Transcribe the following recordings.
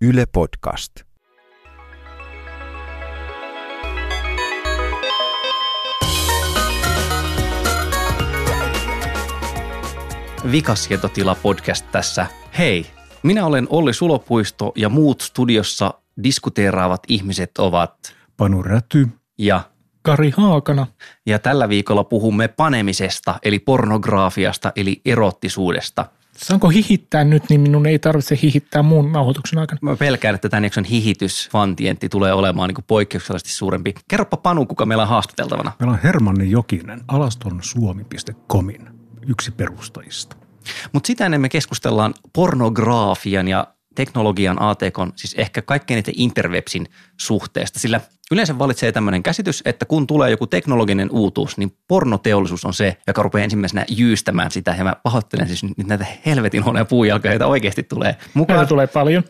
Yle Podcast. Vikasietotila podcast tässä. Hei, minä olen Olli Sulopuisto ja muut studiossa diskuteeraavat ihmiset ovat Panu Räty. ja Kari Haakana. ja tällä viikolla puhumme panemisesta eli pornografiasta eli erottisuudesta. Saanko hihittää nyt, niin minun ei tarvitse hihittää muun nauhoituksen aikana. Mä pelkään, että tämän jakson hihitysfantientti tulee olemaan niin poikkeuksellisesti suurempi. Kerropa Panu, kuka meillä on haastateltavana. Meillä on Hermanni Jokinen, alastonsuomi.comin yksi perustajista. Mutta sitä ennen me keskustellaan pornografian ja teknologian ATK, siis ehkä kaikkein eniten interwebsin suhteesta, sillä yleensä valitsee tämmöinen käsitys, että kun tulee joku teknologinen uutuus, niin pornoteollisuus on se, joka rupeaa ensimmäisenä jyystämään sitä, ja mä pahoittelen siis nyt näitä helvetin huonoja puujalkoja, joita oikeasti tulee mukaan. Meillä tulee paljon.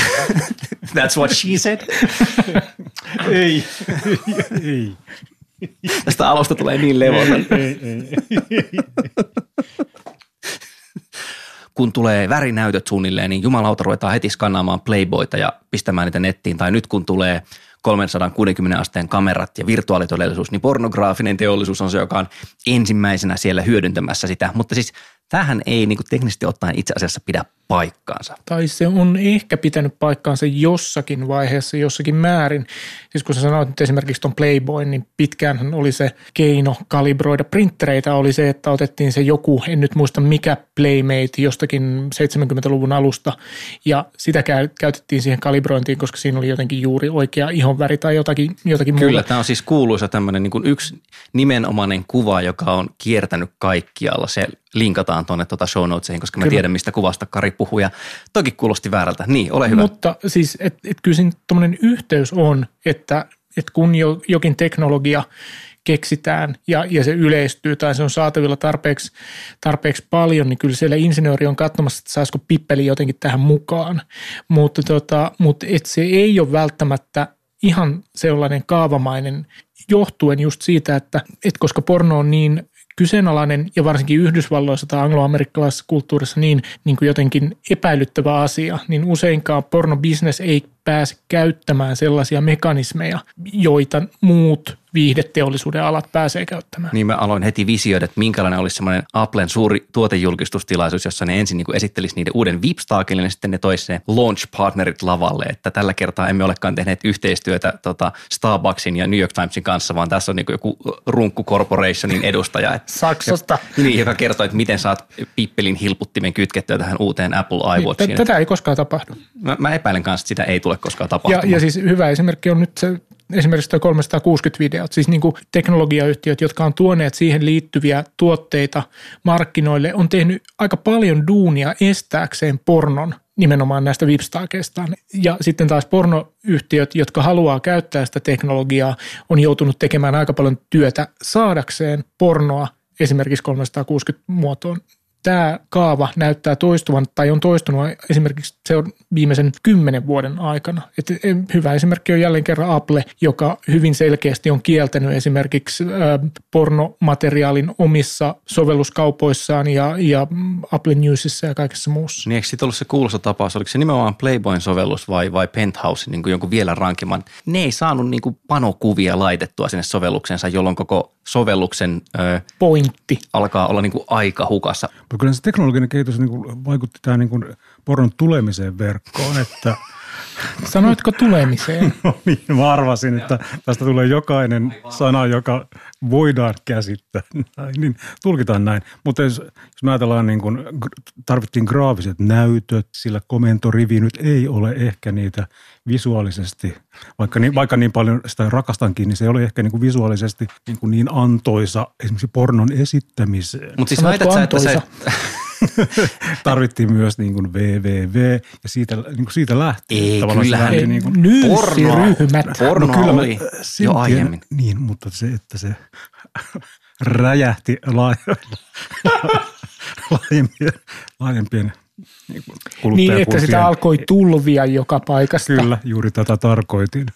That's what she said. Ei, ei, Tästä alusta tulee niin levoton. ei. kun tulee värinäytöt suunnilleen, niin jumalauta ruvetaan heti skannaamaan Playboyta ja pistämään niitä nettiin. Tai nyt kun tulee 360 asteen kamerat ja virtuaalitodellisuus, niin pornograafinen teollisuus on se, joka on ensimmäisenä siellä hyödyntämässä sitä. Mutta siis tähän ei niin kuin teknisesti ottaen itse asiassa pidä paikkaansa. Tai se on ehkä pitänyt paikkaansa jossakin vaiheessa, jossakin määrin. Siis kun sä sanoit nyt esimerkiksi tuon Playboy, niin pitkäänhän oli se keino kalibroida printtereitä, oli se, että otettiin se joku, en nyt muista mikä Playmate jostakin 70-luvun alusta, ja sitä käy- käytettiin siihen kalibrointiin, koska siinä oli jotenkin juuri oikea ihonväri tai jotakin, jotakin Kyllä, muuta. tämä on siis kuuluisa tämmöinen niin kuin yksi nimenomainen kuva, joka on kiertänyt kaikkialla. Se linkataan tuonne tuota show notesiin, koska mä Kyllä. tiedän, mistä kuvasta Kari puhuu. Ja toki kuulosti väärältä. Niin, ole hyvä. Mutta siis, että et kyllä siinä tuommoinen yhteys on, että et kun jo, jokin teknologia keksitään ja, ja se yleistyy tai se on saatavilla tarpeeksi, tarpeeksi paljon, niin kyllä siellä insinööri on katsomassa, että saisiko pippeli jotenkin tähän mukaan. Mutta, tota, mutta et se ei ole välttämättä ihan sellainen kaavamainen johtuen just siitä, että, että koska porno on niin kyseenalainen ja varsinkin Yhdysvalloissa tai angloamerikkalaisessa kulttuurissa niin, niin kuin jotenkin epäilyttävä asia, niin useinkaan pornobisnes ei pääse käyttämään sellaisia mekanismeja, joita muut viihdeteollisuuden alat pääsee käyttämään. Niin mä aloin heti visioida, että minkälainen olisi semmoinen Applen suuri tuotejulkistustilaisuus, jossa ne ensin niin esittelisi niiden uuden Vipstaakin ja sitten ne toisi ne launch partnerit lavalle, että tällä kertaa emme olekaan tehneet yhteistyötä tota Starbucksin ja New York Timesin kanssa, vaan tässä on niin joku Runkku Corporationin edustaja. Että, Saksasta. niin, joka kertoo, että miten saat pippelin hilputtimen kytkettyä tähän uuteen Apple Niin, iWatchiin. tä- Tätä ei koskaan tapahdu. Mä, mä epäilen kanssa, että sitä ei tule koskaan Ja, tapahtumaan. ja siis hyvä esimerkki on nyt se esimerkiksi tuo 360 videot, siis niin kuin teknologiayhtiöt, jotka on tuoneet siihen liittyviä tuotteita markkinoille, on tehnyt aika paljon duunia estääkseen pornon nimenomaan näistä vipstaakeistaan. Ja sitten taas pornoyhtiöt, jotka haluaa käyttää sitä teknologiaa, on joutunut tekemään aika paljon työtä saadakseen pornoa esimerkiksi 360 muotoon tämä kaava näyttää toistuvan tai on toistunut esimerkiksi se on viimeisen kymmenen vuoden aikana. Et eh, hyvä esimerkki on jälleen kerran Apple, joka hyvin selkeästi on kieltänyt esimerkiksi pornomateriaalin omissa sovelluskaupoissaan ja, ja Apple Newsissa ja kaikessa muussa. Niin eikö siitä ollut se kuuluisa tapaus, oliko se nimenomaan Playboyn sovellus vai, vai Penthouse, niin kuin jonkun vielä rankimman? Ne ei saanut niin kuin panokuvia laitettua sinne sovelluksensa, jolloin koko sovelluksen ö, Pointti. alkaa olla niin kuin aika hukassa. Kyllä se teknologinen kehitys niin kuin vaikutti tähän niin kuin pornon tulemiseen verkkoon, että Sanoitko tulemiseen? no niin, mä arvasin, että tästä tulee jokainen sana, joka voidaan käsittää näin, niin tulkitaan näin. Mutta jos, jos me ajatellaan, niin kuin, tarvittiin graafiset näytöt, sillä komentorivi nyt ei ole ehkä niitä visuaalisesti, vaikka niin, vaikka niin paljon sitä rakastankin, niin se ei ole ehkä niin kuin visuaalisesti niin, kuin niin antoisa esimerkiksi pornon esittämiseen. Mutta siis Sanoitko väität sä, että se, Tarvittiin myös niin kuin www ja siitä, niin kuin siitä lähti. Ei, se kyllähän lähti niin kuin, Nyyssiryhmät. porno No kyllä oli sen jo tiedän. aiemmin. Niin, mutta se, että se räjähti laajempien, laajempien niin Niin, että sitä alkoi tulvia joka paikasta. Kyllä, juuri tätä tarkoitin.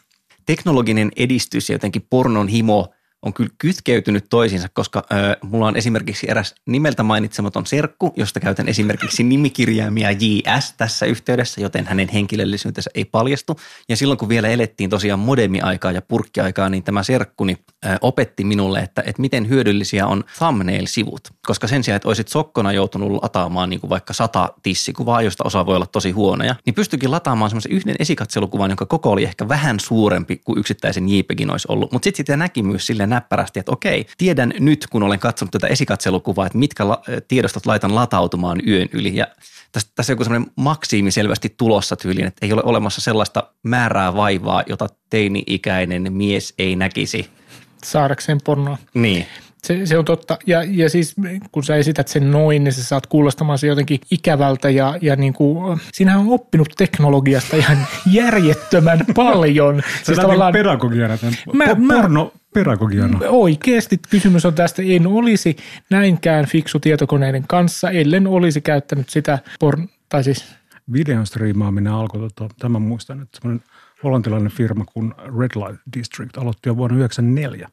teknologinen edistys ja jotenkin pornon himo on kyllä kytkeytynyt toisiinsa, koska ö, mulla on esimerkiksi eräs nimeltä mainitsematon serkku, josta käytän esimerkiksi nimikirjaimia JS tässä yhteydessä, joten hänen henkilöllisyytensä ei paljastu. Ja silloin kun vielä elettiin tosiaan modemiaikaa ja purkkiaikaa, niin tämä serkkuni ö, opetti minulle, että, että miten hyödyllisiä on thumbnail-sivut, koska sen sijaan, että olisit sokkona joutunut lataamaan niin kuin vaikka sata tissikuvaa, josta osa voi olla tosi huonoja, niin pystyikin lataamaan semmoisen yhden esikatselukuvan, jonka koko oli ehkä vähän suurempi kuin yksittäisen JPEGin olisi ollut. Mutta sitten sitä näki myös silleen näppärästi, että okei, tiedän nyt, kun olen katsonut tätä esikatselukuvaa, että mitkä la- tiedostot laitan latautumaan yön yli. Ja tässä, tässä on joku semmoinen maksiimi selvästi tulossa tyyliin, että ei ole olemassa sellaista määrää vaivaa, jota teini-ikäinen mies ei näkisi. Saadakseen pornoa. Niin. Se, se on totta. Ja, ja siis kun sä esität sen noin, niin sä saat kuulostamaan se jotenkin ikävältä ja, ja niin kuin, sinähän on oppinut teknologiasta ihan järjettömän paljon. Se siis tavallaan pedagogiana, tämän Mä- po- mä- porno pedagogiana. Oikeasti kysymys on tästä, en olisi näinkään fiksu tietokoneiden kanssa, ellen olisi käyttänyt sitä porn, tai siis Videon striimaaminen alkoi, tota, tämän muistan, että semmoinen hollantilainen firma kuin Red Light District aloitti jo vuonna 1994.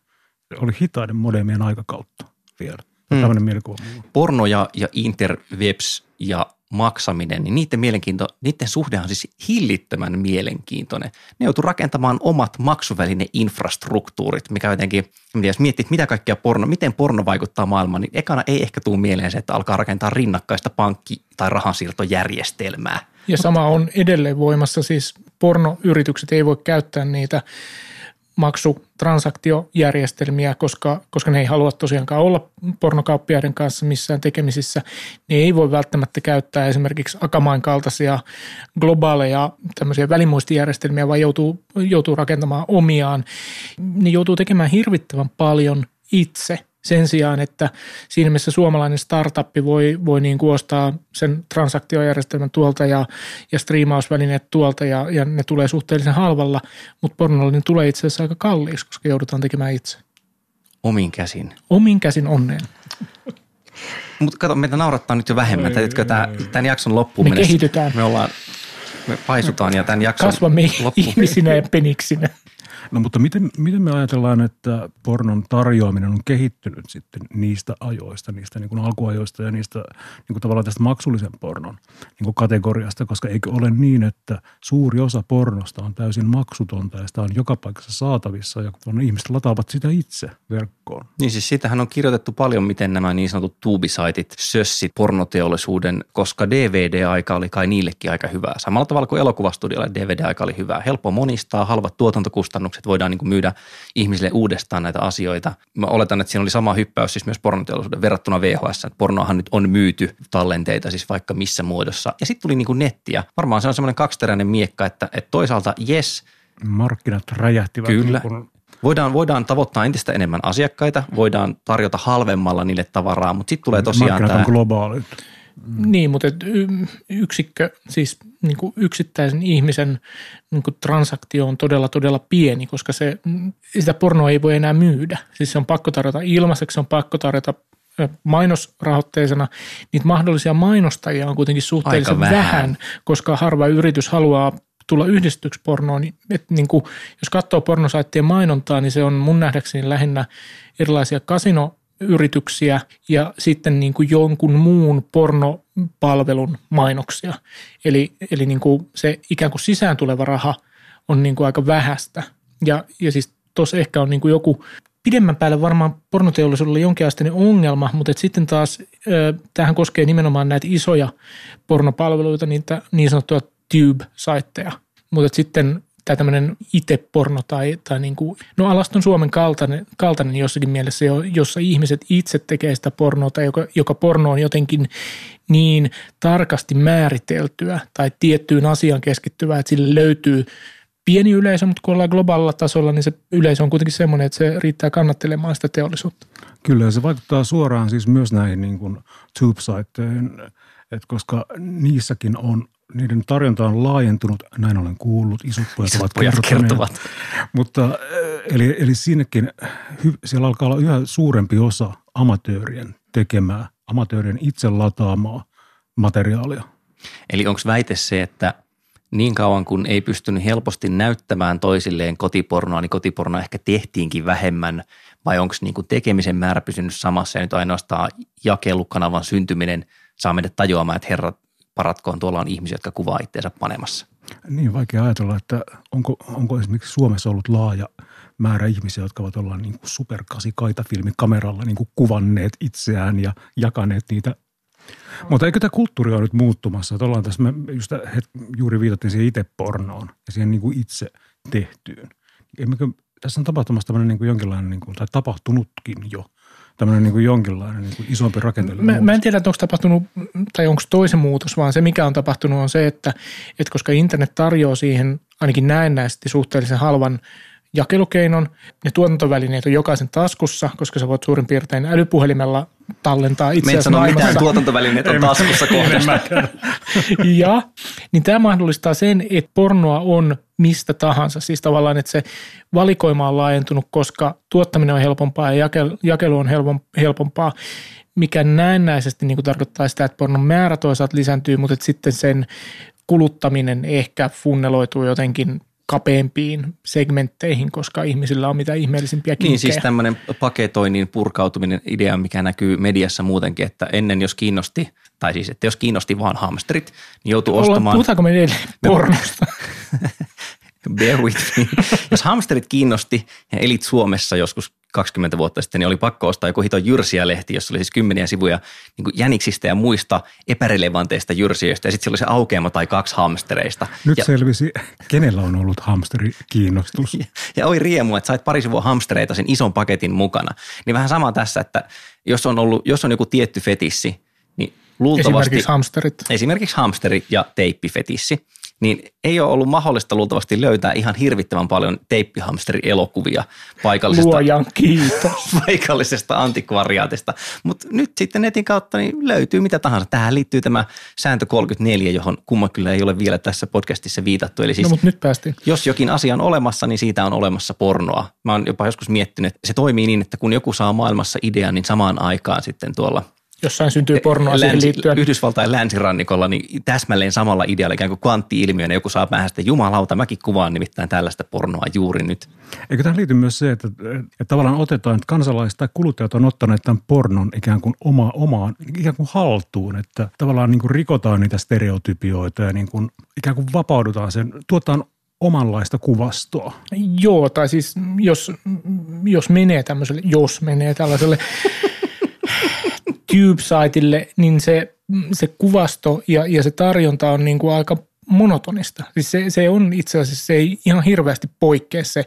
Oli hitaiden modemien aikakautta vielä. Mm. Tämmöinen mielikuva. porno ja, ja interwebs ja maksaminen, niin niiden, mielenkiinto, niiden suhde on siis hillittömän mielenkiintoinen. Ne joutuu rakentamaan omat maksuvälineinfrastruktuurit, mikä jotenkin, en tiedä, jos miettii, mitä kaikkea porno, miten porno vaikuttaa maailmaan, niin ekana ei ehkä tule mieleen se, että alkaa rakentaa rinnakkaista pankki- tai rahansiirtojärjestelmää. Ja sama on edelleen voimassa, siis pornoyritykset ei voi käyttää niitä maksutransaktio-järjestelmiä, koska, koska ne ei halua tosiaankaan olla pornokauppiaiden kanssa missään tekemisissä. Ne ei voi välttämättä käyttää esimerkiksi Akamain kaltaisia globaaleja tämmöisiä välimuistijärjestelmiä, vaan joutuu, joutuu rakentamaan omiaan. Ne joutuu tekemään hirvittävän paljon itse – sen sijaan, että siinä missä suomalainen startuppi voi, voi niin kuin ostaa sen transaktiojärjestelmän tuolta ja, ja striimausvälineet tuolta ja, ja ne tulee suhteellisen halvalla, mutta pornolla ne tulee itse asiassa aika kalliiksi, koska joudutaan tekemään itse. Omin käsin. Omin käsin onneen. Mutta kato, meitä naurattaa nyt jo vähemmän. Tämä, tämän jakson loppuun Me mennessä? kehitytään. Me ollaan, me paisutaan ja tämän jakson Kasvamme loppuun. ihmisinä ja peniksinä. No mutta miten, miten me ajatellaan, että pornon tarjoaminen on kehittynyt sitten niistä ajoista, niistä niin kuin alkuajoista ja niistä niin kuin tavallaan tästä maksullisen pornon niin kuin kategoriasta, koska eikö ole niin, että suuri osa pornosta on täysin maksutonta ja sitä on joka paikassa saatavissa ja ihmiset lataavat sitä itse verkkoon. Niin siis siitähän on kirjoitettu paljon, miten nämä niin sanotut tuubisaitit sössit pornoteollisuuden, koska DVD-aika oli kai niillekin aika hyvää. Samalla tavalla kuin elokuvastudiolla DVD-aika oli hyvää. Helppo monistaa, halvat tuotantokustannukset, voidaan niin kuin myydä ihmisille uudestaan näitä asioita. Mä oletan, että siinä oli sama hyppäys siis myös pornoteollisuuden verrattuna VHS. Että pornoahan nyt on myyty tallenteita siis vaikka missä muodossa. Ja sitten tuli niin kuin nettiä. Varmaan se on semmoinen kaksiteräinen miekka, että, että toisaalta yes, Markkinat räjähtivät. Kyllä. Niin kuin, Voidaan, voidaan tavoittaa entistä enemmän asiakkaita, voidaan tarjota halvemmalla niille tavaraa, mutta sitten tulee tosiaan markkinat tämä, on globaalit. Niin, mutta et yksikkö, siis niin kuin yksittäisen ihmisen niin kuin transaktio on todella, todella pieni, koska se, sitä pornoa ei voi enää myydä. Siis se on pakko tarjota ilmaiseksi, se on pakko tarjota mainosrahoitteisena. Niitä mahdollisia mainostajia on kuitenkin suhteellisen vähän. vähän, koska harva yritys haluaa tulla yhdistyksi pornoon. Niin, Et niin kuin, jos katsoo pornosaittien mainontaa, niin se on mun nähdäkseni lähinnä erilaisia kasino yrityksiä ja sitten niin kuin jonkun muun pornopalvelun mainoksia. Eli, eli niin kuin se ikään kuin sisään tuleva raha on niin kuin aika vähäistä. Ja, ja siis tuossa ehkä on niin kuin joku pidemmän päälle varmaan pornoteollisuudella jonkinasteinen ongelma, mutta et sitten taas ö, tämähän koskee nimenomaan näitä isoja pornopalveluita, niitä niin sanottuja tube-saitteja. Mutta sitten tämä tämmöinen itse-porno tai, tai niin kuin, no Alaston Suomen kaltainen, kaltainen jossakin mielessä, jo- jossa ihmiset itse tekee sitä pornoa tai joka, joka porno on jotenkin niin tarkasti määriteltyä tai tiettyyn asiaan keskittyvää, että sille löytyy pieni yleisö, mutta kun ollaan globaalilla tasolla, niin se yleisö on kuitenkin semmoinen, että se riittää kannattelemaan sitä teollisuutta. Kyllä, se vaikuttaa suoraan siis myös näihin niin kuin tube-saitteihin, että koska niissäkin on, niiden tarjonta on laajentunut, näin olen kuullut, isot pojat Isot ovat pojat kertovat. Mutta äh, eli, eli siinäkin siellä alkaa olla yhä suurempi osa amatöörien tekemää, amatöörien itse lataamaa materiaalia. Eli onko väite se, että niin kauan kun ei pystynyt helposti näyttämään toisilleen kotipornoa, niin kotipornoa ehkä tehtiinkin vähemmän vai onko niin tekemisen määrä pysynyt samassa ja nyt ainoastaan jakelukanavan syntyminen saa meidät tajuamaan, että herrat paratkoon, tuolla on ihmisiä, jotka kuvaa itseensä panemassa. Niin vaikea ajatella, että onko, onko esimerkiksi Suomessa ollut laaja määrä ihmisiä, jotka ovat olla niin super kaita filmikameralla niin kuin kuvanneet itseään ja jakaneet niitä mutta eikö tämä kulttuuri ole nyt muuttumassa? Että ollaan tässä, me just het, juuri viitattiin siihen itse pornoon ja siihen niin kuin itse tehtyyn. Emmekö, tässä on tapahtumassa tämmöinen niin kuin jonkinlainen, niin kuin, tai tapahtunutkin jo, tämmöinen niin kuin jonkinlainen niin kuin isompi rakenteellinen mä, mä en tiedä, että onko tapahtunut, tai onko toisen muutos, vaan se mikä on tapahtunut on se, että, että koska internet tarjoaa siihen ainakin näennäisesti suhteellisen halvan – jakelukeinon. Ne tuotantovälineet on jokaisen taskussa, koska sä voit suurin piirtein älypuhelimella tallentaa itse asiassa Me mitään tuotantovälineet on taskussa kohdasta. ja, niin tämä mahdollistaa sen, että pornoa on mistä tahansa. Siis tavallaan, että se valikoima on laajentunut, koska tuottaminen on helpompaa ja jakelu on helpompaa, mikä näennäisesti niin tarkoittaa sitä, että pornon määrä toisaalta lisääntyy, mutta sitten sen kuluttaminen ehkä funneloituu jotenkin kapeampiin segmentteihin, koska ihmisillä on mitä ihmeellisimpiä kinkkejä. Niin siis tämmöinen paketoinnin purkautuminen idea, mikä näkyy mediassa muutenkin, että ennen jos kiinnosti, tai siis että jos kiinnosti vaan hamsterit, niin joutuu Olla, ostamaan. Puhutaanko me edelleen pornosta? Bear with me. Jos hamsterit kiinnosti ja elit Suomessa joskus 20 vuotta sitten, niin oli pakko ostaa joku hito jyrsiä-lehti, jossa oli siis kymmeniä sivuja niin kuin jäniksistä ja muista epärelevanteista jyrsijöistä, ja sitten siellä oli se aukeama tai kaksi hamstereista. Nyt ja, selvisi, kenellä on ollut hamsterikiinnostus. Ja, ja oli riemu, että sait pari sivua hamstereita sen ison paketin mukana. Niin vähän sama tässä, että jos on, ollut, jos on joku tietty fetissi, niin luultavasti... Esimerkiksi hamsterit. Esimerkiksi hamsteri ja teippifetissi niin ei ole ollut mahdollista luultavasti löytää ihan hirvittävän paljon teippihamsteri-elokuvia paikallisesta, Luojan kiitos. paikallisesta antikvariaatista. Mutta nyt sitten netin kautta niin löytyy mitä tahansa. Tähän liittyy tämä sääntö 34, johon kumma kyllä ei ole vielä tässä podcastissa viitattu. Eli siis, no, mutta nyt päästiin. Jos jokin asia on olemassa, niin siitä on olemassa pornoa. Mä oon jopa joskus miettinyt, että se toimii niin, että kun joku saa maailmassa idean, niin samaan aikaan sitten tuolla – jossain syntyy pornoa Länsi, siihen liittyen. Yhdysvaltain länsirannikolla niin täsmälleen samalla idealla ikään kuin kvantti-ilmiönä joku saa päästä sitten jumalauta, mäkin kuvaan nimittäin tällaista pornoa juuri nyt. Eikö tähän liity myös se, että, että tavallaan otetaan, että kansalaiset tai kuluttajat on ottaneet tämän pornon ikään kuin oma, omaan, ikään kuin haltuun, että tavallaan niin kuin rikotaan niitä stereotypioita ja niin kuin ikään kuin vapaudutaan sen, tuotaan omanlaista kuvastoa. Joo, tai siis jos, jos menee tämmöiselle, jos menee tällaiselle CubeSiteille, niin se, se kuvasto ja, ja se tarjonta on niin kuin aika monotonista. Siis se, se on itse asiassa, se ei ihan hirveästi poikkea se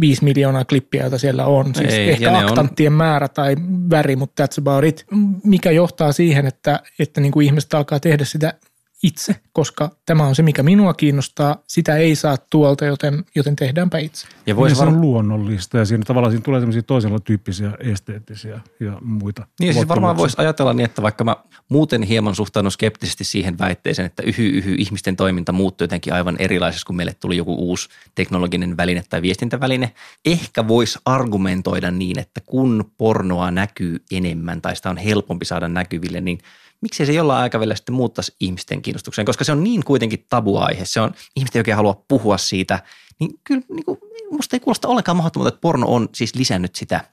5 miljoonaa klippiä, joita siellä on. Siis ei, ehkä aktanttien on... määrä tai väri, mutta that's about it. Mikä johtaa siihen, että, että niin kuin ihmiset alkaa tehdä sitä itse, koska tämä on se, mikä minua kiinnostaa. Sitä ei saa tuolta, joten, joten tehdäänpä itse. Ja voisi niin var... se on luonnollista ja siinä tavallaan siinä tulee sellaisia toisella tyyppisiä esteettisiä ja muita. Niin siis varmaan voisi ajatella niin, että vaikka mä muuten hieman suhtaudun skeptisesti siihen väitteeseen, että yhy, yhy, ihmisten toiminta muuttuu jotenkin aivan erilaisesti, kun meille tuli joku uusi teknologinen väline tai viestintäväline. Ehkä voisi argumentoida niin, että kun pornoa näkyy enemmän tai sitä on helpompi saada näkyville, niin – miksei se jollain aikavälillä sitten muuttaisi ihmisten kiinnostukseen, koska se on niin kuitenkin tabuaihe, se on, ihmiset ei oikein halua puhua siitä, niin kyllä niin kuin, musta ei kuulosta ollenkaan mahdottomalta, että porno on siis lisännyt sitä.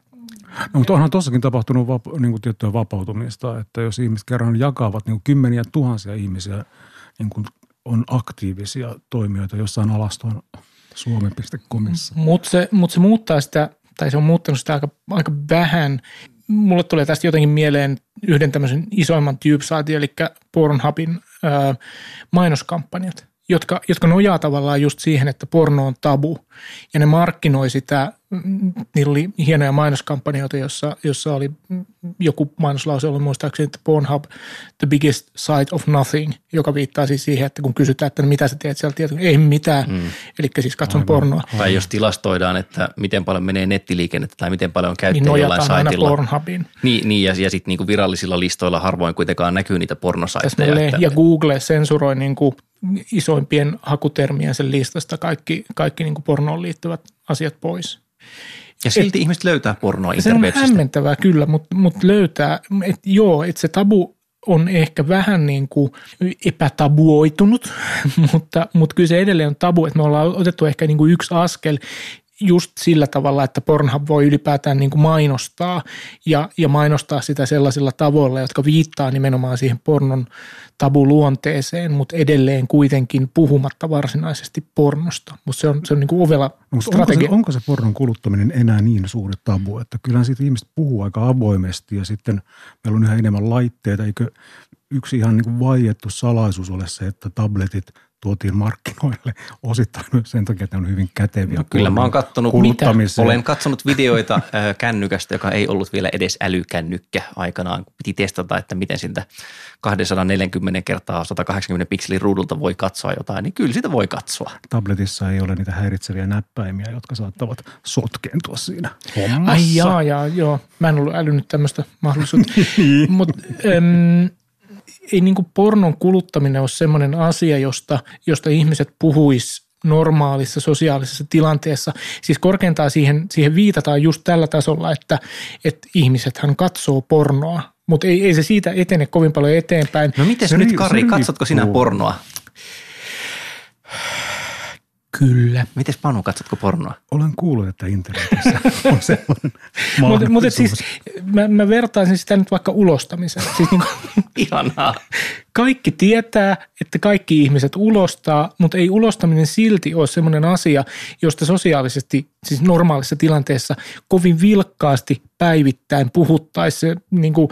No, mutta onhan tuossakin tapahtunut vapa, niin kuin tiettyä vapautumista, että jos ihmiset kerran jakavat, niin kuin kymmeniä tuhansia ihmisiä niin kuin on aktiivisia toimijoita jossain alaston suomen.comissa. Mutta se, mut se muuttaa sitä, tai se on muuttanut sitä aika, aika vähän mulle tulee tästä jotenkin mieleen yhden tämmöisen isoimman tyypsaatin, eli Pornhubin ää, mainoskampanjat, jotka, jotka nojaa tavallaan just siihen, että porno on tabu. Ja ne markkinoi sitä niillä oli hienoja mainoskampanjoita, jossa, jossa oli joku mainoslause ollut muistaakseni, että Pornhub, the biggest site of nothing, joka viittaa siis siihen, että kun kysytään, että mitä sä teet siellä tietoa, ei mitään, mm. eli siis katson Aivan. pornoa. Tai jos tilastoidaan, että miten paljon menee nettiliikennettä tai miten paljon on käyttäjä niin jollain saitilla. Pornhubin. Niin, niin ja, ja sitten niinku virallisilla listoilla harvoin kuitenkaan näkyy niitä pornosaitteja. Että... Ja Google sensuroi niinku isoimpien hakutermien sen listasta kaikki, kaikki niinku pornoon liittyvät asiat pois. Ja silti et, ihmiset löytää pornoa Se on hämmentävää kyllä, mutta, mutta löytää, että joo, että se tabu on ehkä vähän niin kuin epätabuoitunut, mutta, mutta kyllä se edelleen on tabu, että me ollaan otettu ehkä niin kuin yksi askel just sillä tavalla, että Pornhub voi ylipäätään niin kuin mainostaa ja, ja mainostaa sitä sellaisilla tavoilla, jotka viittaa nimenomaan siihen pornon tabuluonteeseen, mutta edelleen kuitenkin puhumatta varsinaisesti pornosta. Mutta se on, se on niin kuin ovela strategia. Onko se, onko se pornon kuluttaminen enää niin suuri tabu, että kyllähän siitä ihmiset puhuu aika avoimesti ja sitten meillä on yhä enemmän laitteita. Eikö yksi ihan niin kuin vaiettu salaisuus ole se, että tabletit – tuotiin markkinoille osittain myös sen takia, että ne on hyvin käteviä. No, kyllä mä oon kattonut, olen katsonut videoita kännykästä, joka ei ollut vielä edes älykännykkä aikanaan. Piti testata, että miten siltä 240 kertaa 180 pikselin ruudulta voi katsoa jotain, niin kyllä sitä voi katsoa. Tabletissa ei ole niitä häiritseviä näppäimiä, jotka saattavat sotkentua siinä hommassa. Ai jaa, jaa, joo. Mä en ollut älynyt tämmöistä mahdollisuutta. Mutta ei niin kuin pornon kuluttaminen ole semmoinen asia, josta, josta ihmiset puhuis normaalissa sosiaalisessa tilanteessa. Siis korkeintaan siihen, siihen viitataan just tällä tasolla, että, että ihmisethän katsoo pornoa, mutta ei, ei se siitä etene kovin paljon eteenpäin. No miten nyt Kari, katsotko sinä pornoa? Kyllä. Mites Panu, katsotko pornoa? Olen kuullut, että internetissä on semmoinen Mutta mut siis mä, mä vertaisin sitä nyt vaikka ulostamiseen. Siis niin kuin, Ihanaa. Kaikki tietää, että kaikki ihmiset ulostaa, mutta ei ulostaminen silti ole semmoinen asia, josta sosiaalisesti, siis normaalissa tilanteessa kovin vilkkaasti päivittäin puhuttaisiin. Niin kuin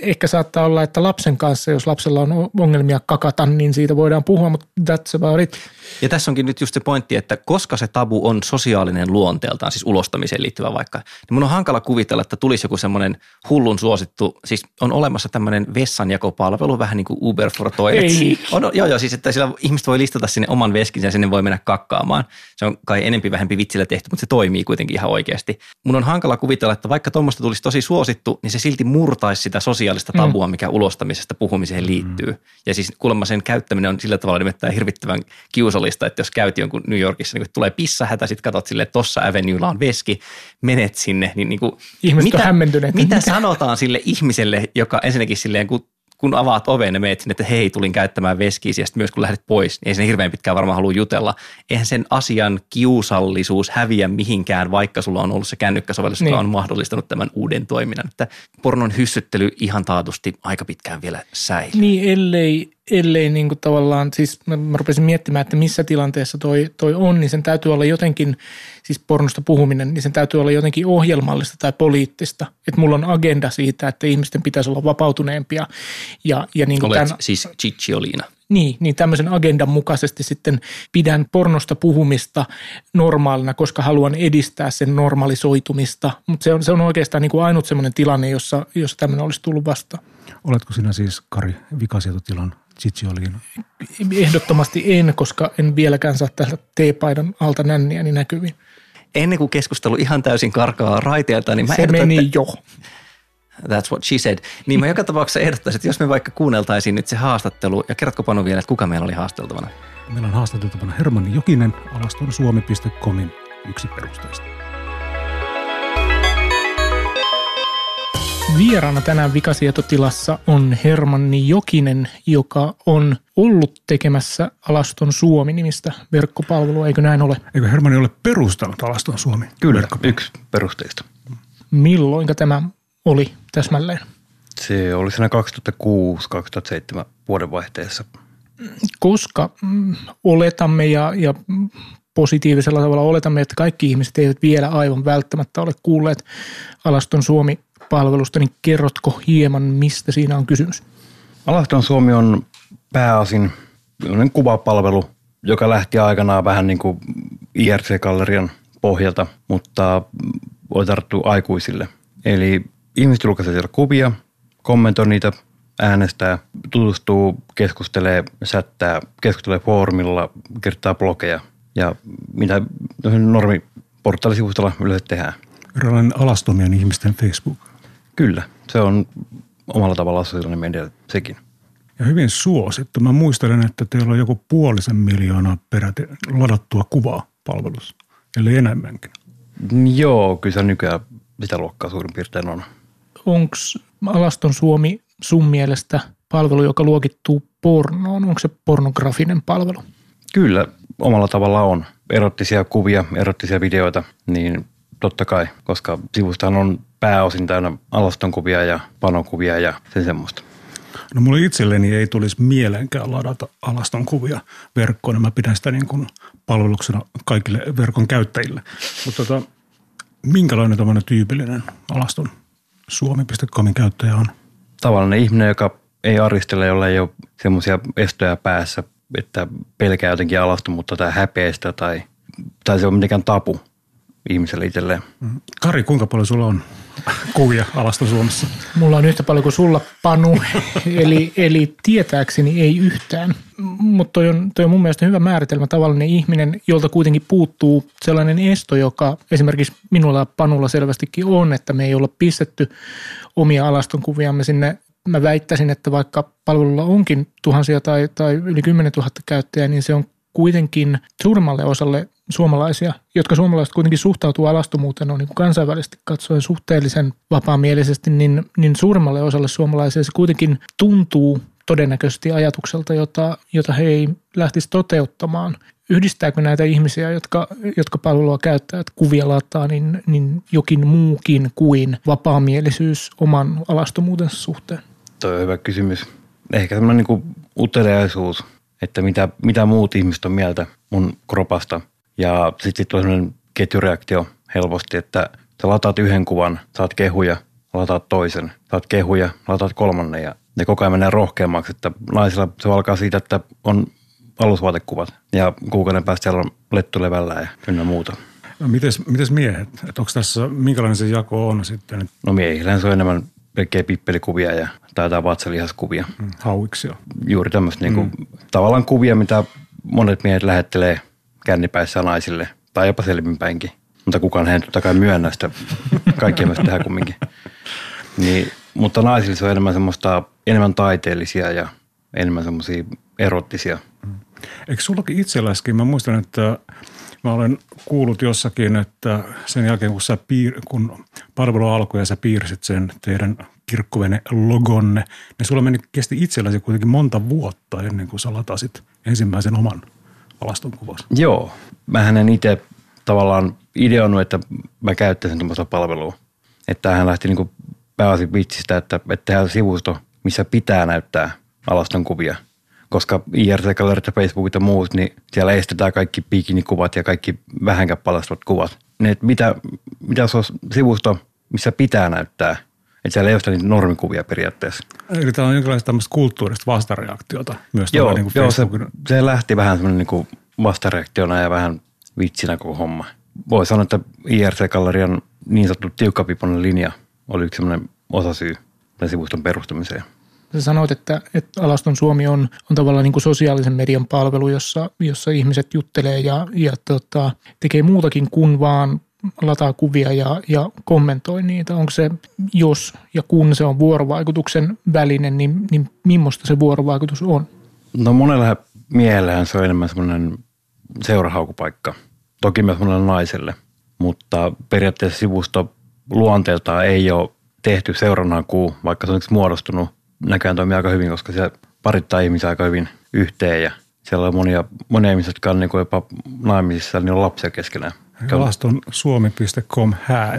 ehkä saattaa olla, että lapsen kanssa, jos lapsella on ongelmia kakata, niin siitä voidaan puhua, mutta that's about it. Ja tässä onkin nyt just se pointti, että koska se tabu on sosiaalinen luonteeltaan, siis ulostamiseen liittyvä vaikka, niin mun on hankala kuvitella, että tulisi joku semmoinen hullun suosittu, siis on olemassa tämmöinen vessanjakopalvelu, vähän niin kuin Uber for Toilets. Ei. On, joo, joo, siis että sillä ihmiset voi listata sinne oman veskin ja sinne voi mennä kakkaamaan. Se on kai enempi vähempi vitsillä tehty, mutta se toimii kuitenkin ihan oikeasti. Mun on hankala kuvitella, että vaikka tuommoista tulisi tosi suosittu, niin se silti murtaisi sitä sosiaalista mm. tabua, mikä ulostamisesta puhumiseen liittyy. Mm. Ja siis kuulemma sen käyttäminen on sillä tavalla nimittäin hirvittävän kiusallista, että jos käyt jonkun New Yorkissa, niin kun tulee pissahätä, sitten katsot silleen, että tossa Avenuella on veski, menet sinne, niin, niin kuin, Ihmiset mitä, on Mitä, mitä sanotaan sille ihmiselle, joka ensinnäkin silleen, kun kun avaat oven ja meet sinne, että hei, tulin käyttämään veskiä, ja sitten myös kun lähdet pois, niin ei sen hirveän pitkään varmaan halua jutella. Eihän sen asian kiusallisuus häviä mihinkään, vaikka sulla on ollut se kännykkäsovellus, niin. joka on mahdollistanut tämän uuden toiminnan. Että pornon hyssyttely ihan taatusti aika pitkään vielä säilyy. Niin, ellei, ellei niin kuin tavallaan, siis mä, mä rupesin miettimään, että missä tilanteessa toi, toi on, niin sen täytyy olla jotenkin, siis pornosta puhuminen, niin sen täytyy olla jotenkin ohjelmallista tai poliittista. Että mulla on agenda siitä, että ihmisten pitäisi olla vapautuneempia. Ja, ja niin kuin Olet tämän, siis Cicciolina. Niin, niin tämmöisen agendan mukaisesti sitten pidän pornosta puhumista normaalina, koska haluan edistää sen normalisoitumista. Mutta se on, se on oikeastaan niin kuin ainut semmoinen tilanne, jossa, jossa tämmöinen olisi tullut vastaan. Oletko sinä siis, Kari, vikasietotilan Cicciolina? Ehdottomasti en, koska en vieläkään saa täältä teepaidan alta nänniäni näkyviin. Ennen kuin keskustelu ihan täysin karkaa raiteelta, niin mä Se ehdotan, meni että... jo. That's what she said. Niin mä joka tapauksessa ehdottaisin, että jos me vaikka kuunneltaisiin nyt se haastattelu, ja kerrotko Panu vielä, että kuka meillä oli haasteltavana? Meillä on haastateltavana Hermanni Jokinen alastonsuomi.comin yksi perusteista. Vieraana tänään vikasietotilassa on Hermanni Jokinen, joka on ollut tekemässä Alaston Suomi-nimistä verkkopalvelua, eikö näin ole? Eikö Hermanni ole perustanut Alaston Suomi? Kyllä, yksi perusteista. Milloinka tämä oli täsmälleen? Se oli siinä 2006-2007 vuodenvaihteessa. Koska mm, oletamme ja, ja positiivisella tavalla oletamme, että kaikki ihmiset eivät vielä aivan välttämättä ole kuulleet Alaston Suomi-palvelusta, niin kerrotko hieman, mistä siinä on kysymys? Alaston Suomi on pääasin kuvapalvelu, joka lähti aikanaan vähän niin kuin IRC-gallerian pohjalta, mutta oli tarttu aikuisille. Eli ihmiset julkaisee siellä kuvia, kommentoi niitä, äänestää, tutustuu, keskustelee, sättää, keskustelee foorumilla, kirjoittaa blogeja ja mitä normiportaalisivustolla yleensä tehdään. Eräänlainen alastomien ihmisten Facebook. Kyllä, se on omalla tavallaan sosiaalinen media sekin. Ja hyvin suosittu. Mä muistelen, että teillä on joku puolisen miljoonaa peräti ladattua kuvaa palvelussa, eli enemmänkin. Joo, kyllä se nykyään sitä luokkaa suurin piirtein on onko Alaston Suomi sun mielestä palvelu, joka luokittuu pornoon? Onko se pornografinen palvelu? Kyllä, omalla tavalla on. Erottisia kuvia, erottisia videoita, niin totta kai, koska sivustahan on pääosin täynnä alastonkuvia ja panokuvia ja sen semmoista. No mulle itselleni ei tulisi mielenkään ladata alaston kuvia verkkoon, ja mä pidän sitä niin kuin palveluksena kaikille verkon käyttäjille. Mutta tota, minkälainen tämmöinen tyypillinen alaston suomi.comin käyttäjä on? Tavallinen ihminen, joka ei aristele, jolla ei ole semmoisia estoja päässä, että pelkää jotenkin alastomuutta tai häpeästä tai, tai se on mitenkään tapu ihmiselle itselleen. Kari, kuinka paljon sulla on kuvia alasta Suomessa? Mulla on yhtä paljon kuin sulla, Panu, eli, eli tietääkseni ei yhtään. Mutta toi on, toi on mun mielestä hyvä määritelmä, tavallinen ihminen, jolta kuitenkin puuttuu sellainen esto, joka esimerkiksi minulla ja Panulla selvästikin on, että me ei olla pistetty omia alastonkuviamme sinne mä väittäisin, että vaikka palvelulla onkin tuhansia tai, tai yli 10 000 käyttäjää, niin se on kuitenkin suurimmalle osalle suomalaisia, jotka suomalaiset kuitenkin suhtautuu alastomuuteen on niin kuin kansainvälisesti katsoen suhteellisen vapaamielisesti, niin, niin suurimmalle osalle suomalaisia se kuitenkin tuntuu todennäköisesti ajatukselta, jota, jota he ei lähtisi toteuttamaan. Yhdistääkö näitä ihmisiä, jotka, jotka palvelua käyttävät, kuvia laittaa, niin, niin jokin muukin kuin vapaamielisyys oman alastomuutensa suhteen? Tuo on hyvä kysymys. Ehkä semmoinen niin uteliaisuus, että mitä, mitä muut ihmiset on mieltä mun kropasta. Ja sitten sit on semmoinen ketjureaktio helposti, että sä lataat yhden kuvan, saat kehuja, lataat toisen, saat kehuja, lataat kolmannen ja ne koko ajan menee rohkeammaksi, että naisilla se alkaa siitä, että on alusvaatekuvat ja kuukauden päästä siellä on lettu levällä ja ynnä muuta. No mites, mites miehet? Et onko tässä, minkälainen se jako on sitten? No miehillä se on enemmän pelkkää pippelikuvia ja tai jotain vatsalihaskuvia. Mm, hauiksia. Juuri tämmöistä niinku, mm. tavallaan kuvia, mitä monet miehet lähettelee kännipäissä naisille tai jopa selvinpäinkin. Mutta kukaan ei totta kai myönnä sitä. Kaikki myös tehdään kumminkin. Niin, mutta naisille se on enemmän semmoista, enemmän taiteellisia ja enemmän semmoisia erottisia. Eikö sullakin itselläskin? Mä muistan, että mä olen kuullut jossakin, että sen jälkeen kun, sä piir, kun palvelu alkoi ja sä piirsit sen teidän kirkkovene logonne, niin sulla meni, kesti itselläsi kuitenkin monta vuotta ennen kuin sä latasit ensimmäisen oman alaston kuvasi. Joo. Mähän en itse tavallaan ideoinut, että mä käyttäisin tuommoista palvelua. Että hän lähti niin pääasi vitsistä, että, että tehdään sivusto, missä pitää näyttää alaston kuvia. Koska IRC-gallerit ja Facebookit ja muut, niin siellä estetään kaikki bikinikuvat ja kaikki vähänkään palastuvat kuvat. Niin, että mitä, mitä se on sivusto, missä pitää näyttää – että siellä ei ole niitä normikuvia periaatteessa. Eli tämä on jonkinlaista tämmöistä kulttuurista vastareaktiota myös joo, niin kuin joo se, se, lähti vähän semmoinen niin vastareaktiona ja vähän vitsinä koko homma. Voi sanoa, että IRC-gallerian niin sanottu tiukkapiponen linja oli yksi semmoinen osasyy sivuston perustamiseen. Sä sanoit, että, että Alaston Suomi on, on tavallaan niin kuin sosiaalisen median palvelu, jossa, jossa ihmiset juttelee ja, ja tota, tekee muutakin kuin vaan lataa kuvia ja, ja kommentoi niitä. Onko se, jos ja kun se on vuorovaikutuksen välinen, niin, niin millaista se vuorovaikutus on? No monella miehellä se on enemmän semmoinen seurahaukupaikka. Toki myös monella naiselle, mutta periaatteessa sivusto luonteeltaan ei ole tehty seurannakuu, vaikka se on muodostunut. Näköjään toimii aika hyvin, koska se parittaa ihmisiä aika hyvin yhteen ja siellä on monia, monia ihmisiä, jotka on niin jopa naimisissa, niin on lapsia keskenään. Laston suomi.com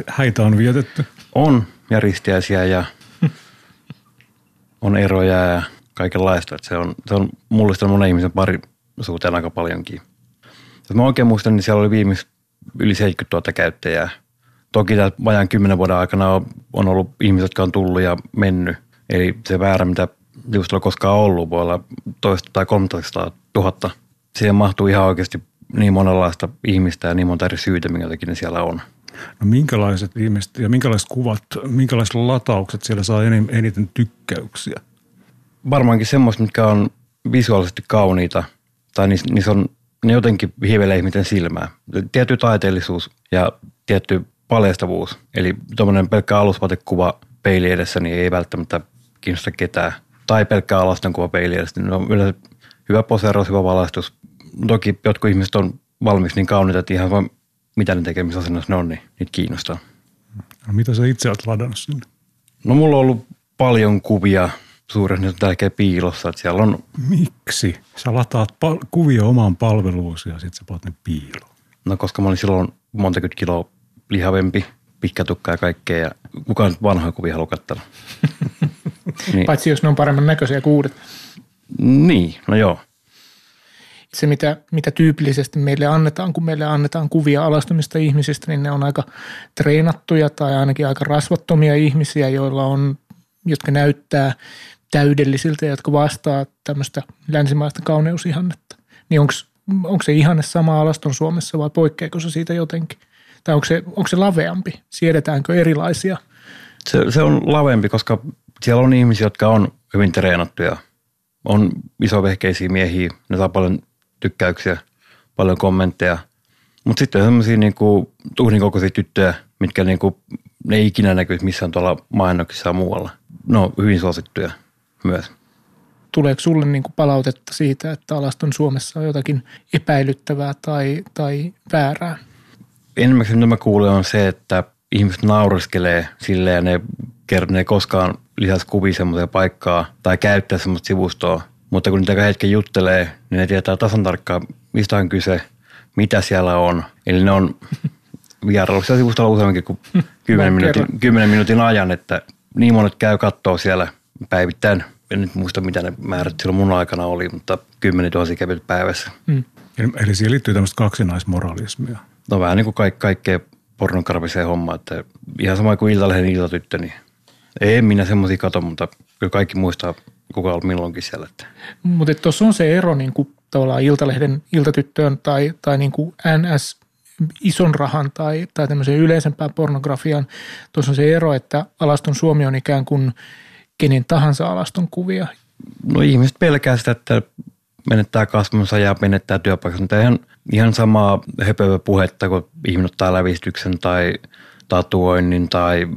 häitä on vietetty. On, ja ristiäisiä ja on eroja ja kaikenlaista. Että se on, se on mullistanut monen ihmisen pari suhteen aika paljonkin. Jos mä oikein muistan, niin siellä oli viimeis yli 70 000 käyttäjää. Toki tämän vajaan kymmenen vuoden aikana on, ollut ihmiset, jotka on tullut ja mennyt. Eli se väärä, mitä just on koskaan ollut, voi olla toista tai 300 000. Siihen mahtuu ihan oikeasti niin monenlaista ihmistä ja niin monta eri syytä, minkä takia ne siellä on. No minkälaiset ihmiset ja minkälaiset kuvat, minkälaiset lataukset siellä saa eniten tykkäyksiä? Varmaankin semmoista, mitkä on visuaalisesti kauniita tai niissä on, ne jotenkin hivelee ihmisten silmää. Tietty taiteellisuus ja tietty paljastavuus. Eli tuommoinen pelkkä alusvatekuva peili edessä niin ei välttämättä kiinnosta ketään. Tai pelkkä alaston kuva peili edessä. Niin on yleensä hyvä poseeraus, hyvä valaistus, toki jotkut ihmiset on valmiiksi niin kauniita, että ihan vaan mitä ne tekemisasennossa ne on, niin niitä kiinnostaa. No, mitä sä itse olet ladannut sinne? No mulla on ollut paljon kuvia suuren tärkeä piilossa, että siellä on, Miksi? Sä lataat pal- kuvia omaan palveluusi ja sitten sä paat ne piiloon. no koska mä olin silloin monta kiloa lihavempi, pitkä tukka ja kaikkea, ja kukaan nyt vanhoja kuvia haluaa katsella. niin, Paitsi jos ne on paremman näköisiä kuin uudet. niin, no joo. Se, mitä, mitä tyypillisesti meille annetaan, kun meille annetaan kuvia alastomista ihmisistä, niin ne on aika treenattuja tai ainakin aika rasvattomia ihmisiä, joilla on, jotka näyttää täydellisiltä jotka vastaa tämmöistä länsimaista kauneusihannetta. Niin onko se ihanne sama alaston Suomessa vai poikkeako se siitä jotenkin? Tai onko se, onko se laveampi? Siedetäänkö erilaisia? Se, se on lavempi, koska siellä on ihmisiä, jotka on hyvin treenattuja. On isovehkeisiä miehiä, ne saa paljon tykkäyksiä, paljon kommentteja. Mutta sitten on sellaisia niinku, tuhnin kokoisia tyttöjä, mitkä niinku, ne ei ikinä näkyisi missään tuolla mainoksissa ja muualla. No, hyvin suosittuja myös. Tuleeko sulle niin kuin palautetta siitä, että alaston Suomessa on jotakin epäilyttävää tai, tai väärää? Enimmäkseen mitä mä kuulen on se, että ihmiset naureskelee silleen ja ne, ne ei koskaan lisäisi kuvia semmoiseen paikkaa tai käyttää semmoista sivustoa. Mutta kun niitä hetken juttelee, niin ne tietää tasan tarkkaan, mistä on kyse, mitä siellä on. Eli ne on vierailu siellä sivustolla useamminkin kuin 10 minuutin, 10 minuutin ajan, että niin monet käy kattoo siellä päivittäin. En nyt muista, mitä ne määrät silloin mun aikana oli, mutta 10 000 kävelyt päivässä. Eli, eli siihen liittyy tämmöistä kaksinaismoralismia. No vähän niin kuin kaik, kaikkea pornokarviseen hommaa, että ihan sama kuin Iltalehden iltatyttö, niin ei minä semmoisia kato, mutta kyllä kaikki muistaa, kuka on milloinkin siellä. Mutta tuossa on se ero niin kuin tavallaan Iltalehden iltatyttöön tai, tai niin kuin NS ison rahan tai, tai tämmöiseen yleisempään pornografiaan. Tuossa on se ero, että alaston Suomi on ikään kuin kenen tahansa alaston kuvia. No ihmiset pelkää sitä, että menettää kasvonsa ja menettää työpaikassa, mutta ihan, ihan samaa höpövä puhetta, kun ihminen ottaa lävistyksen tai tatuoinnin tai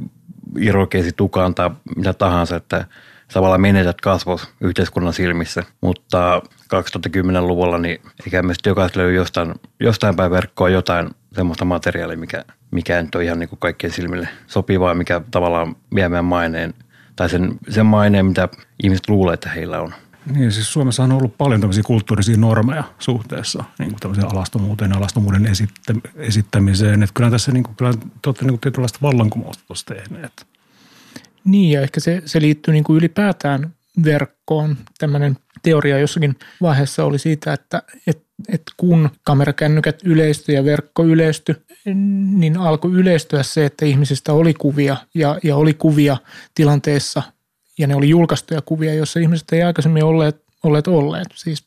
irokeisi tukaan tai mitä tahansa, että tavallaan menetät kasvos yhteiskunnan silmissä. Mutta 2010-luvulla niin eikä me sitten jokaisella löydy jostain, jostain päin verkkoa jotain semmoista materiaalia, mikä, mikä nyt on ihan niin kuin kaikkien silmille sopivaa, mikä tavallaan vie meidän maineen tai sen, sen maineen, mitä ihmiset luulee, että heillä on. Niin, siis Suomessa on ollut paljon tämmöisiä kulttuurisia normeja suhteessa niin kuin tämmöiseen alastomuuteen ja alastomuuden esittä, esittämiseen. Että kyllä tässä niin kuin, kyllä te olette niin kuin tietynlaista vallankumousta tehneet. Niin ja ehkä se, se liittyy niin kuin ylipäätään verkkoon. Tämmöinen teoria jossakin vaiheessa oli siitä, että, että, että kun kamerakännykät yleistyi ja verkko yleistyi, niin alkoi yleistyä se, että ihmisistä oli kuvia ja, ja oli kuvia tilanteessa ja ne oli julkaistuja kuvia, joissa ihmiset ei aikaisemmin olleet olleet, olleet. Siis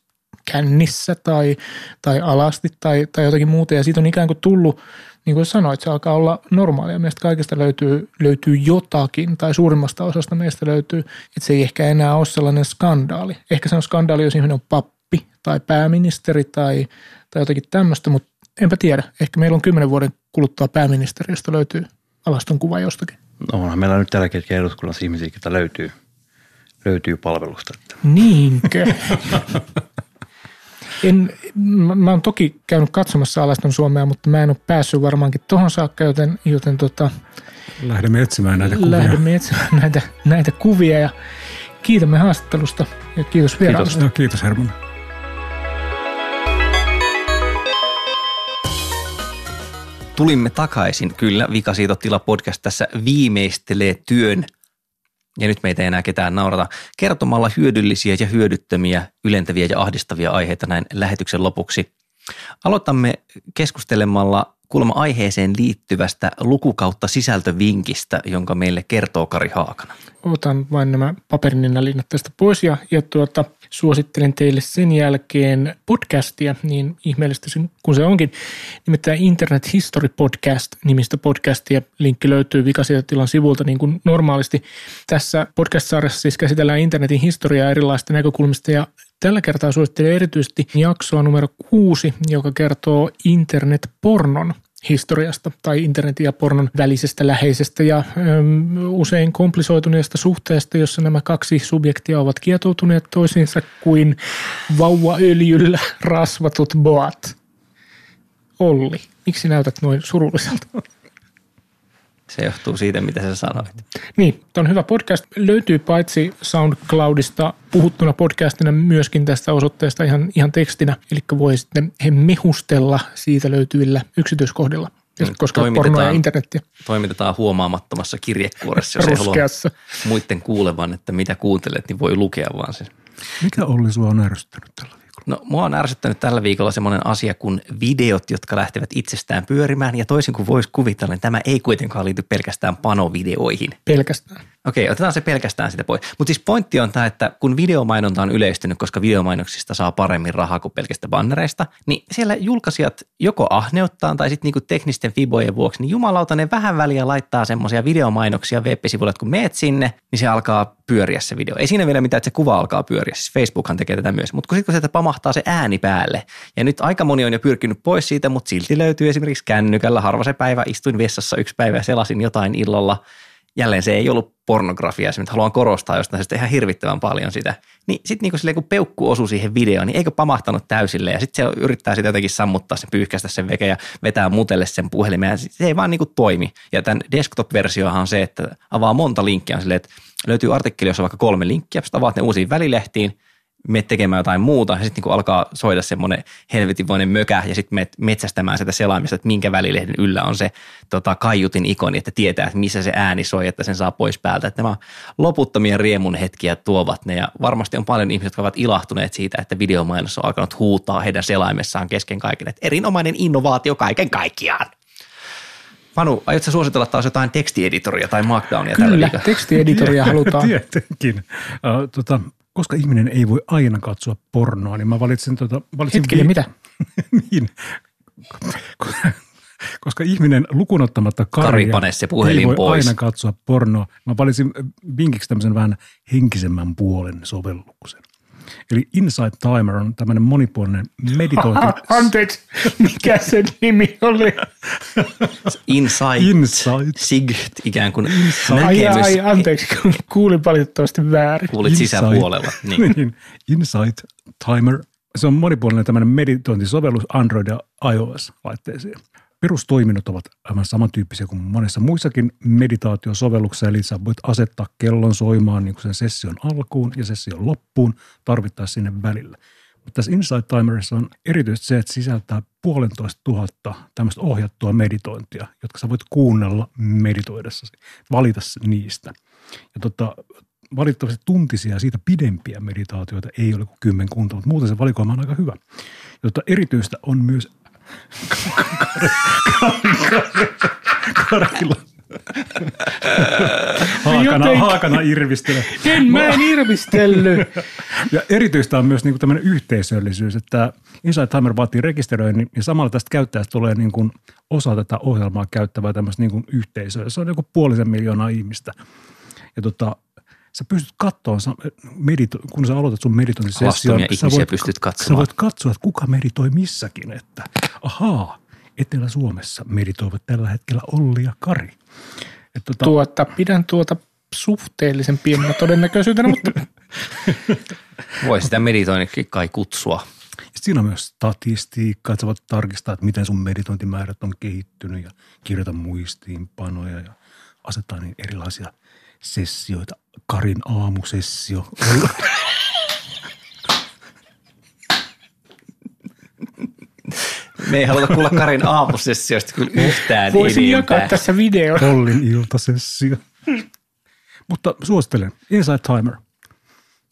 kännissä tai, tai alasti tai, tai jotakin muuta ja siitä on ikään kuin tullut niin kuin sanoit, se alkaa olla normaalia. Meistä kaikista löytyy, löytyy jotakin, tai suurimmasta osasta meistä löytyy, että se ei ehkä enää ole sellainen skandaali. Ehkä se on skandaali, jos ihminen on pappi tai pääministeri tai, tai jotakin tämmöistä, mutta enpä tiedä. Ehkä meillä on kymmenen vuoden kuluttua pääministeri, josta löytyy alaston kuva jostakin. No onhan meillä nyt tällä hetkellä eduskunnassa ihmisiä, joita löytyy, löytyy palvelusta. Että. Niinkö? En, mä, mä oon toki käynyt katsomassa alaston Suomea, mutta mä en ole päässyt varmaankin tuohon saakka, joten, joten tota, Lähdemme etsimään näitä kuvia. lähdemme etsimään näitä, näitä kuvia ja kiitämme haastattelusta ja kiitos vierailusta. No, kiitos Herman. Tulimme takaisin, kyllä. Vikasiitotila podcast tässä viimeistelee työn ja nyt meitä ei enää ketään naurata, kertomalla hyödyllisiä ja hyödyttömiä, ylentäviä ja ahdistavia aiheita näin lähetyksen lopuksi. Aloitamme keskustelemalla kuulemma aiheeseen liittyvästä lukukautta sisältövinkistä, jonka meille kertoo Kari Haakana. Otan vain nämä paperininälinnät tästä pois ja, ja tuota, suosittelen teille sen jälkeen podcastia, niin ihmeellistä kun se onkin. Nimittäin Internet History Podcast nimistä podcastia. Linkki löytyy Vikasietotilan sivulta niin kuin normaalisti. Tässä podcast-sarjassa siis käsitellään internetin historiaa erilaisista näkökulmista ja Tällä kertaa suosittelen erityisesti jaksoa numero kuusi, joka kertoo internetpornon historiasta tai internetin ja pornon välisestä läheisestä ja äm, usein komplisoituneesta suhteesta, jossa nämä kaksi subjektia ovat kietoutuneet toisiinsa kuin vauvaöljyllä rasvatut boat. Olli, miksi näytät noin surulliselta? Se johtuu siitä, mitä sä sanoit. Niin, tämä on hyvä podcast. Löytyy paitsi SoundCloudista puhuttuna podcastina myöskin tästä osoitteesta ihan, ihan tekstinä. Eli voi sitten he mehustella siitä löytyvillä yksityiskohdilla. Mm, koska toimitetaan- pornoa ja internettiä Toimitetaan huomaamattomassa kirjekuoressa, jos ei halua muiden kuulevan, että mitä kuuntelet, niin voi lukea vaan sen. Mikä Olli sua on ärsyttänyt tällä? No mua on ärsyttänyt tällä viikolla semmoinen asia kuin videot, jotka lähtevät itsestään pyörimään. Ja toisin kuin voisi kuvitella, niin tämä ei kuitenkaan liity pelkästään panovideoihin. pelkästään. Okei, otetaan se pelkästään sitä pois. Mutta siis pointti on tämä, että kun videomainonta on yleistynyt, koska videomainoksista saa paremmin rahaa kuin pelkästä bannereista, niin siellä julkaisijat joko ahneuttaan tai sitten niinku teknisten fibojen vuoksi, niin jumalauta ne vähän väliä laittaa semmoisia videomainoksia web-sivuille, että kun meet sinne, niin se alkaa pyöriä se video. Ei siinä vielä mitään, että se kuva alkaa pyöriä. Siis Facebookhan tekee tätä myös. Mutta kun sitten kun sieltä pamahtaa se ääni päälle, ja nyt aika moni on jo pyrkinyt pois siitä, mutta silti löytyy esimerkiksi kännykällä harva se päivä, istuin vessassa yksi päivä ja selasin jotain illalla, jälleen se ei ollut pornografia, se haluan korostaa jostain sitä ihan hirvittävän paljon sitä. Niin sitten niinku silleen, kun peukku osui siihen videoon, niin eikö pamahtanut täysille ja sitten se yrittää sitä jotenkin sammuttaa sen, pyyhkäistä sen veke ja vetää mutelle sen puhelimen ja se ei vaan niinku toimi. Ja tämän desktop-versiohan on se, että avaa monta linkkiä, on silleen, että löytyy artikkeli, jossa on vaikka kolme linkkiä, sitten avaat ne uusiin välilehtiin, menet tekemään jotain muuta ja sitten niin alkaa soida semmoinen helvetinvoinen mökä ja sitten menet metsästämään sitä selaimista, että minkä välilehden yllä on se tota, kaiutin ikoni, että tietää, että missä se ääni soi, että sen saa pois päältä. Että nämä loputtomia riemun hetkiä tuovat ne ja varmasti on paljon ihmisiä, jotka ovat ilahtuneet siitä, että videomainos on alkanut huutaa heidän selaimessaan kesken kaiken. Että erinomainen innovaatio kaiken kaikkiaan. Manu, aiotko suositella taas jotain tekstieditoria tai markdownia tällä Kyllä, viikolla? tekstieditoria halutaan. Tietenkin. Uh, tota, koska ihminen ei voi aina katsoa pornoa, niin mä valitsin, tota, valitsin Hetkinen, vi- mitä? niin. Koska ihminen lukunottamatta Kari, Karia pane se puhelin ei voi pois. aina katsoa pornoa. Mä valitsin vinkiksi tämmöisen vähän henkisemmän puolen sovelluksen. Eli Insight Timer on tämmöinen monipuolinen meditointi. Anteeksi, mikä se nimi oli? Insight, Insight. Sigt ikään kuin Ai, näkemys. ai, anteeksi, kun kuulin valitettavasti väärin. Kuulit sisäpuolella. Niin. niin. Insight Timer. Se on monipuolinen tämmöinen meditointisovellus Android- ja iOS-laitteisiin. Perustoiminnot ovat aivan samantyyppisiä kuin monessa muissakin meditaatiosovelluksissa, eli sä voit asettaa kellon soimaan niin kuin sen session alkuun ja session loppuun tarvittaessa sinne välillä. Mutta tässä Insight Timerissa on erityisesti se, että sisältää puolentoista tuhatta tämmöistä ohjattua meditointia, jotka sä voit kuunnella meditoidessasi, valita niistä. Ja tota, valitettavasti tuntisia ja siitä pidempiä meditaatioita ei ole kuin kymmenkunta, mutta muuten se valikoima on aika hyvä. Jotta erityistä on myös Karilla. Haakana, haakana irvistele. En mä en irvistellyt. Ja erityistä on myös niin tämmöinen yhteisöllisyys, että Inside Timer vaatii rekisteröinnin ja samalla tästä käyttäjästä tulee niin kuin osa tätä ohjelmaa käyttävää tämmöistä niin kuin yhteisöä. Se on joku puolisen miljoonaa ihmistä. Ja tota, sä pystyt katsoa, medito- kun sä aloitat sun meditointisession. Sä ihmisiä voit, pystyt Sä voit katsoa, että kuka meditoi missäkin, että ahaa, Etelä-Suomessa meditoivat tällä hetkellä Olli ja Kari. Et tota, Tuota, pidän tuota suhteellisen pienenä todennäköisyytenä, mutta Voi sitä meditoinniksi kai kutsua. Ja Siinä on myös statistiikkaa, että sä voit tarkistaa, että miten sun meditointimäärät on kehittynyt ja kirjoita muistiinpanoja ja asettaa niin erilaisia sessioita. Karin aamusessio. Me ei haluta kuulla Karin aamusessioista kyllä yhtään voisin enempää. jakaa tässä videon. Ollin iltasessio. Mutta suosittelen. Inside Timer.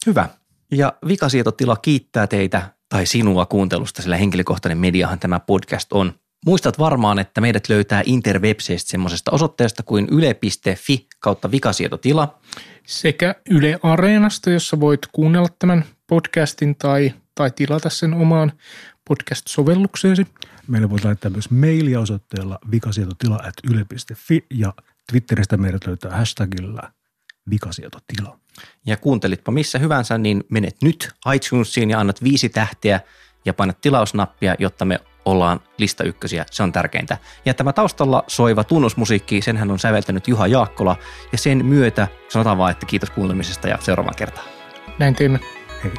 Hyvä. Ja vikasietotila kiittää teitä tai sinua kuuntelusta, sillä henkilökohtainen mediahan tämä podcast on. Muistat varmaan, että meidät löytää interwebseistä semmoisesta osoitteesta kuin yle.fi kautta vikasietotila. Sekä Yle Areenasta, jossa voit kuunnella tämän podcastin tai, tai tilata sen omaan podcast-sovellukseesi. Meille voit laittaa myös mailia osoitteella vikasietotila.yle.fi ja Twitteristä meidät löytää hashtagillä vikasietotila. Ja kuuntelitpa missä hyvänsä, niin menet nyt iTunesiin ja annat viisi tähteä ja painat tilausnappia, jotta me ollaan lista ykkösiä. Se on tärkeintä. Ja tämä taustalla soiva tunnusmusiikki, senhän on säveltänyt Juha Jaakkola ja sen myötä sanotaan vaan, että kiitos kuulemisesta ja seuraavaan kertaan. Näin teemme. Hei.